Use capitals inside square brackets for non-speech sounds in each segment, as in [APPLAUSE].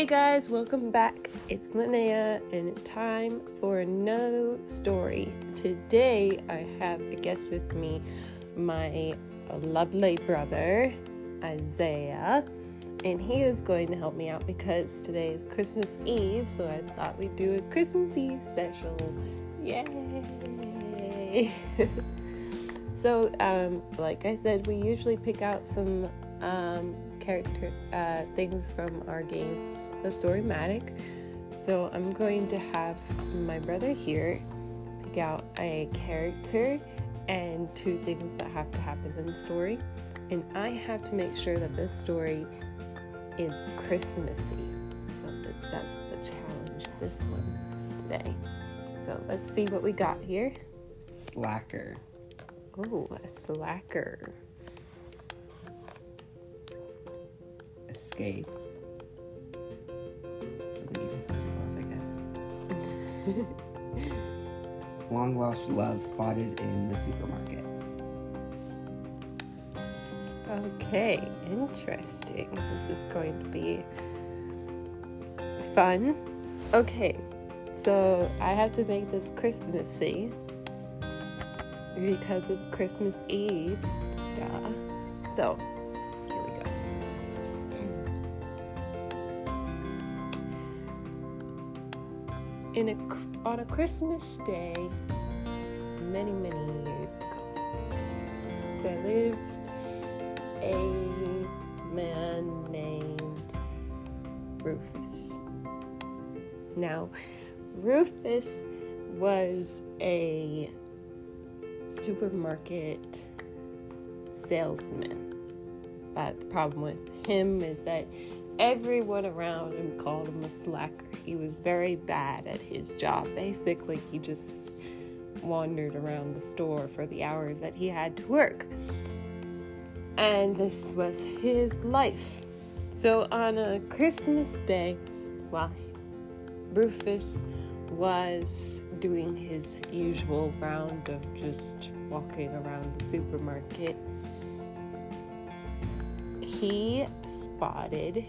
Hey guys, welcome back. It's Linnea, and it's time for another story. Today, I have a guest with me, my lovely brother, Isaiah, and he is going to help me out because today is Christmas Eve, so I thought we'd do a Christmas Eve special. Yay! [LAUGHS] so, um, like I said, we usually pick out some um, character uh, things from our game, The Storymatic. So I'm going to have my brother here pick out a character and two things that have to happen in the story. And I have to make sure that this story is Christmassy. So that's the challenge of this one today. So let's see what we got here. Slacker. Oh, a slacker. Escape. [LAUGHS] Long lost love spotted in the supermarket. Okay, interesting. This is going to be fun. Okay, so I have to make this Christmassy because it's Christmas Eve. Duh. So, In a, on a Christmas day, many, many years ago, there lived a man named Rufus. Now, Rufus was a supermarket salesman. But the problem with him is that everyone around him called him a slacker. He was very bad at his job. Basically, he just wandered around the store for the hours that he had to work. And this was his life. So on a Christmas day, while Rufus was doing his usual round of just walking around the supermarket, he spotted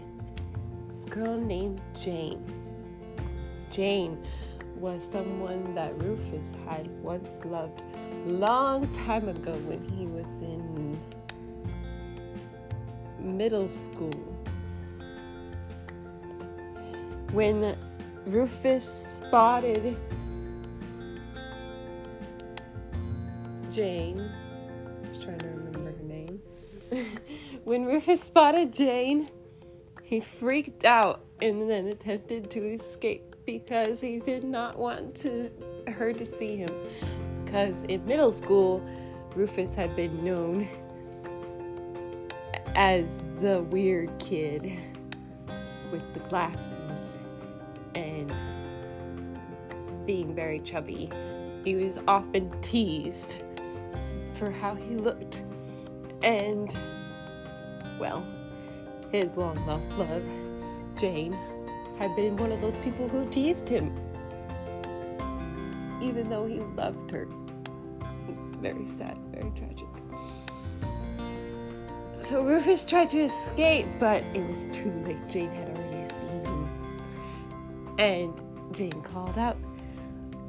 this girl named Jane. Jane was someone that Rufus had once loved long time ago when he was in middle school. When Rufus spotted Jane, I was trying to remember her name. [LAUGHS] when Rufus spotted Jane, he freaked out and then attempted to escape because he did not want to her to see him. Because in middle school, Rufus had been known as the weird kid with the glasses and being very chubby. He was often teased for how he looked. And, well, his long lost love, Jane, had been one of those people who teased him, even though he loved her. Very sad, very tragic. So Rufus tried to escape, but it was too late. Jane had already seen him. And Jane called out,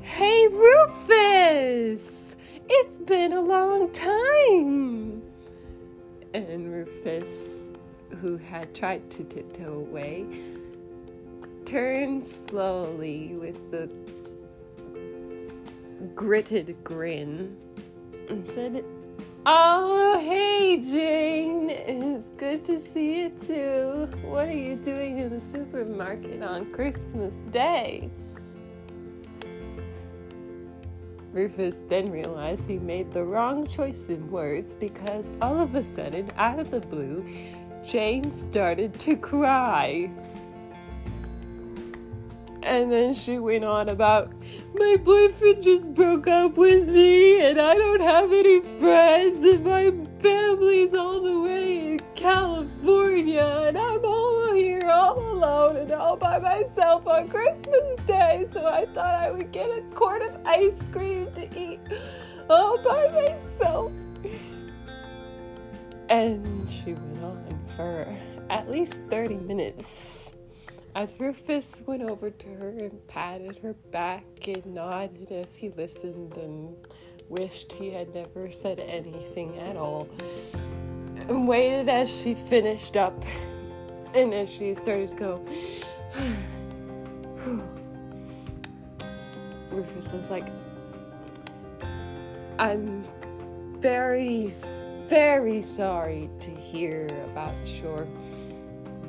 Hey Rufus! It's been a long time! And Rufus, who had tried to tiptoe away, turned slowly with the gritted grin and said, Oh, hey, Jane. It's good to see you too. What are you doing in the supermarket on Christmas Day? Rufus then realized he made the wrong choice in words because all of a sudden, out of the blue, Jane started to cry. And then she went on about, my boyfriend just broke up with me, and I don't have any friends, and my family's all the way in California, and I'm all here all alone and all by myself on Christmas Day. So I thought I would get a quart of ice cream to eat all by myself. And she went on for at least 30 minutes as Rufus went over to her and patted her back and nodded as he listened and wished he had never said anything at all, and waited as she finished up and as she started to go, [SIGHS] Rufus was like, I'm very, very sorry to hear about your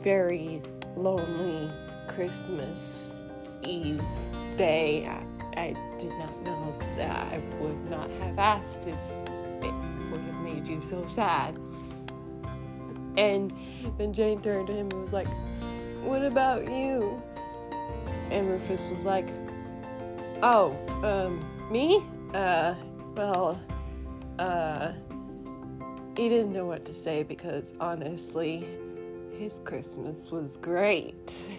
very lonely Christmas Eve day. I, I did not know that I would not have asked if it would have made you so sad. And then Jane turned to him and was like, What about you? And Rufus was like, Oh, um, me? Uh, well, uh, he didn't know what to say because honestly, his Christmas was great.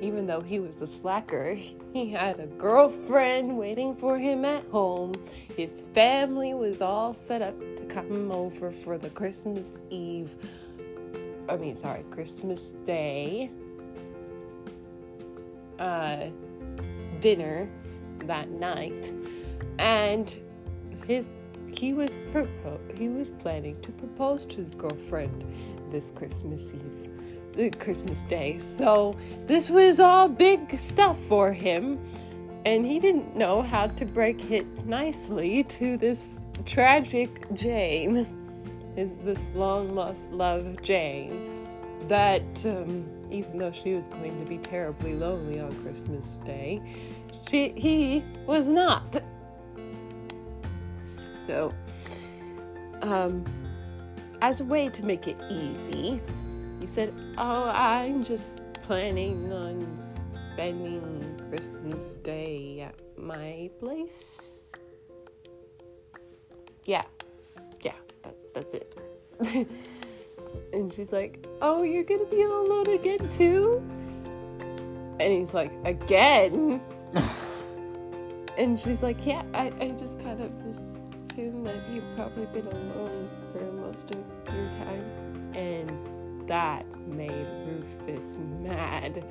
Even though he was a slacker, he had a girlfriend waiting for him at home. His family was all set up to come over for the Christmas Eve, I mean, sorry, Christmas Day uh, dinner that night. And his he was propo- he was planning to propose to his girlfriend this Christmas Eve, uh, Christmas Day. So this was all big stuff for him, and he didn't know how to break it nicely to this tragic Jane, is this long lost love Jane, that um, even though she was going to be terribly lonely on Christmas Day, she he was not. So, um, as a way to make it easy, he said, Oh, I'm just planning on spending Christmas Day at my place. Yeah, yeah, that's, that's it. [LAUGHS] and she's like, Oh, you're gonna be all alone again, too? And he's like, Again? [LAUGHS] and she's like, Yeah, I, I just kind of just assume that you've probably been alone for most of your time. And that made Rufus mad.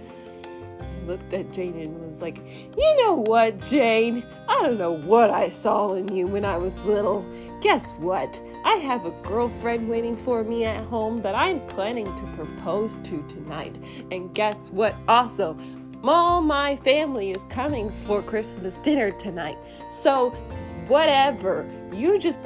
He looked at Jane and was like, You know what, Jane? I don't know what I saw in you when I was little. Guess what? I have a girlfriend waiting for me at home that I'm planning to propose to tonight. And guess what? Also, all my family is coming for Christmas dinner tonight. So whatever. You just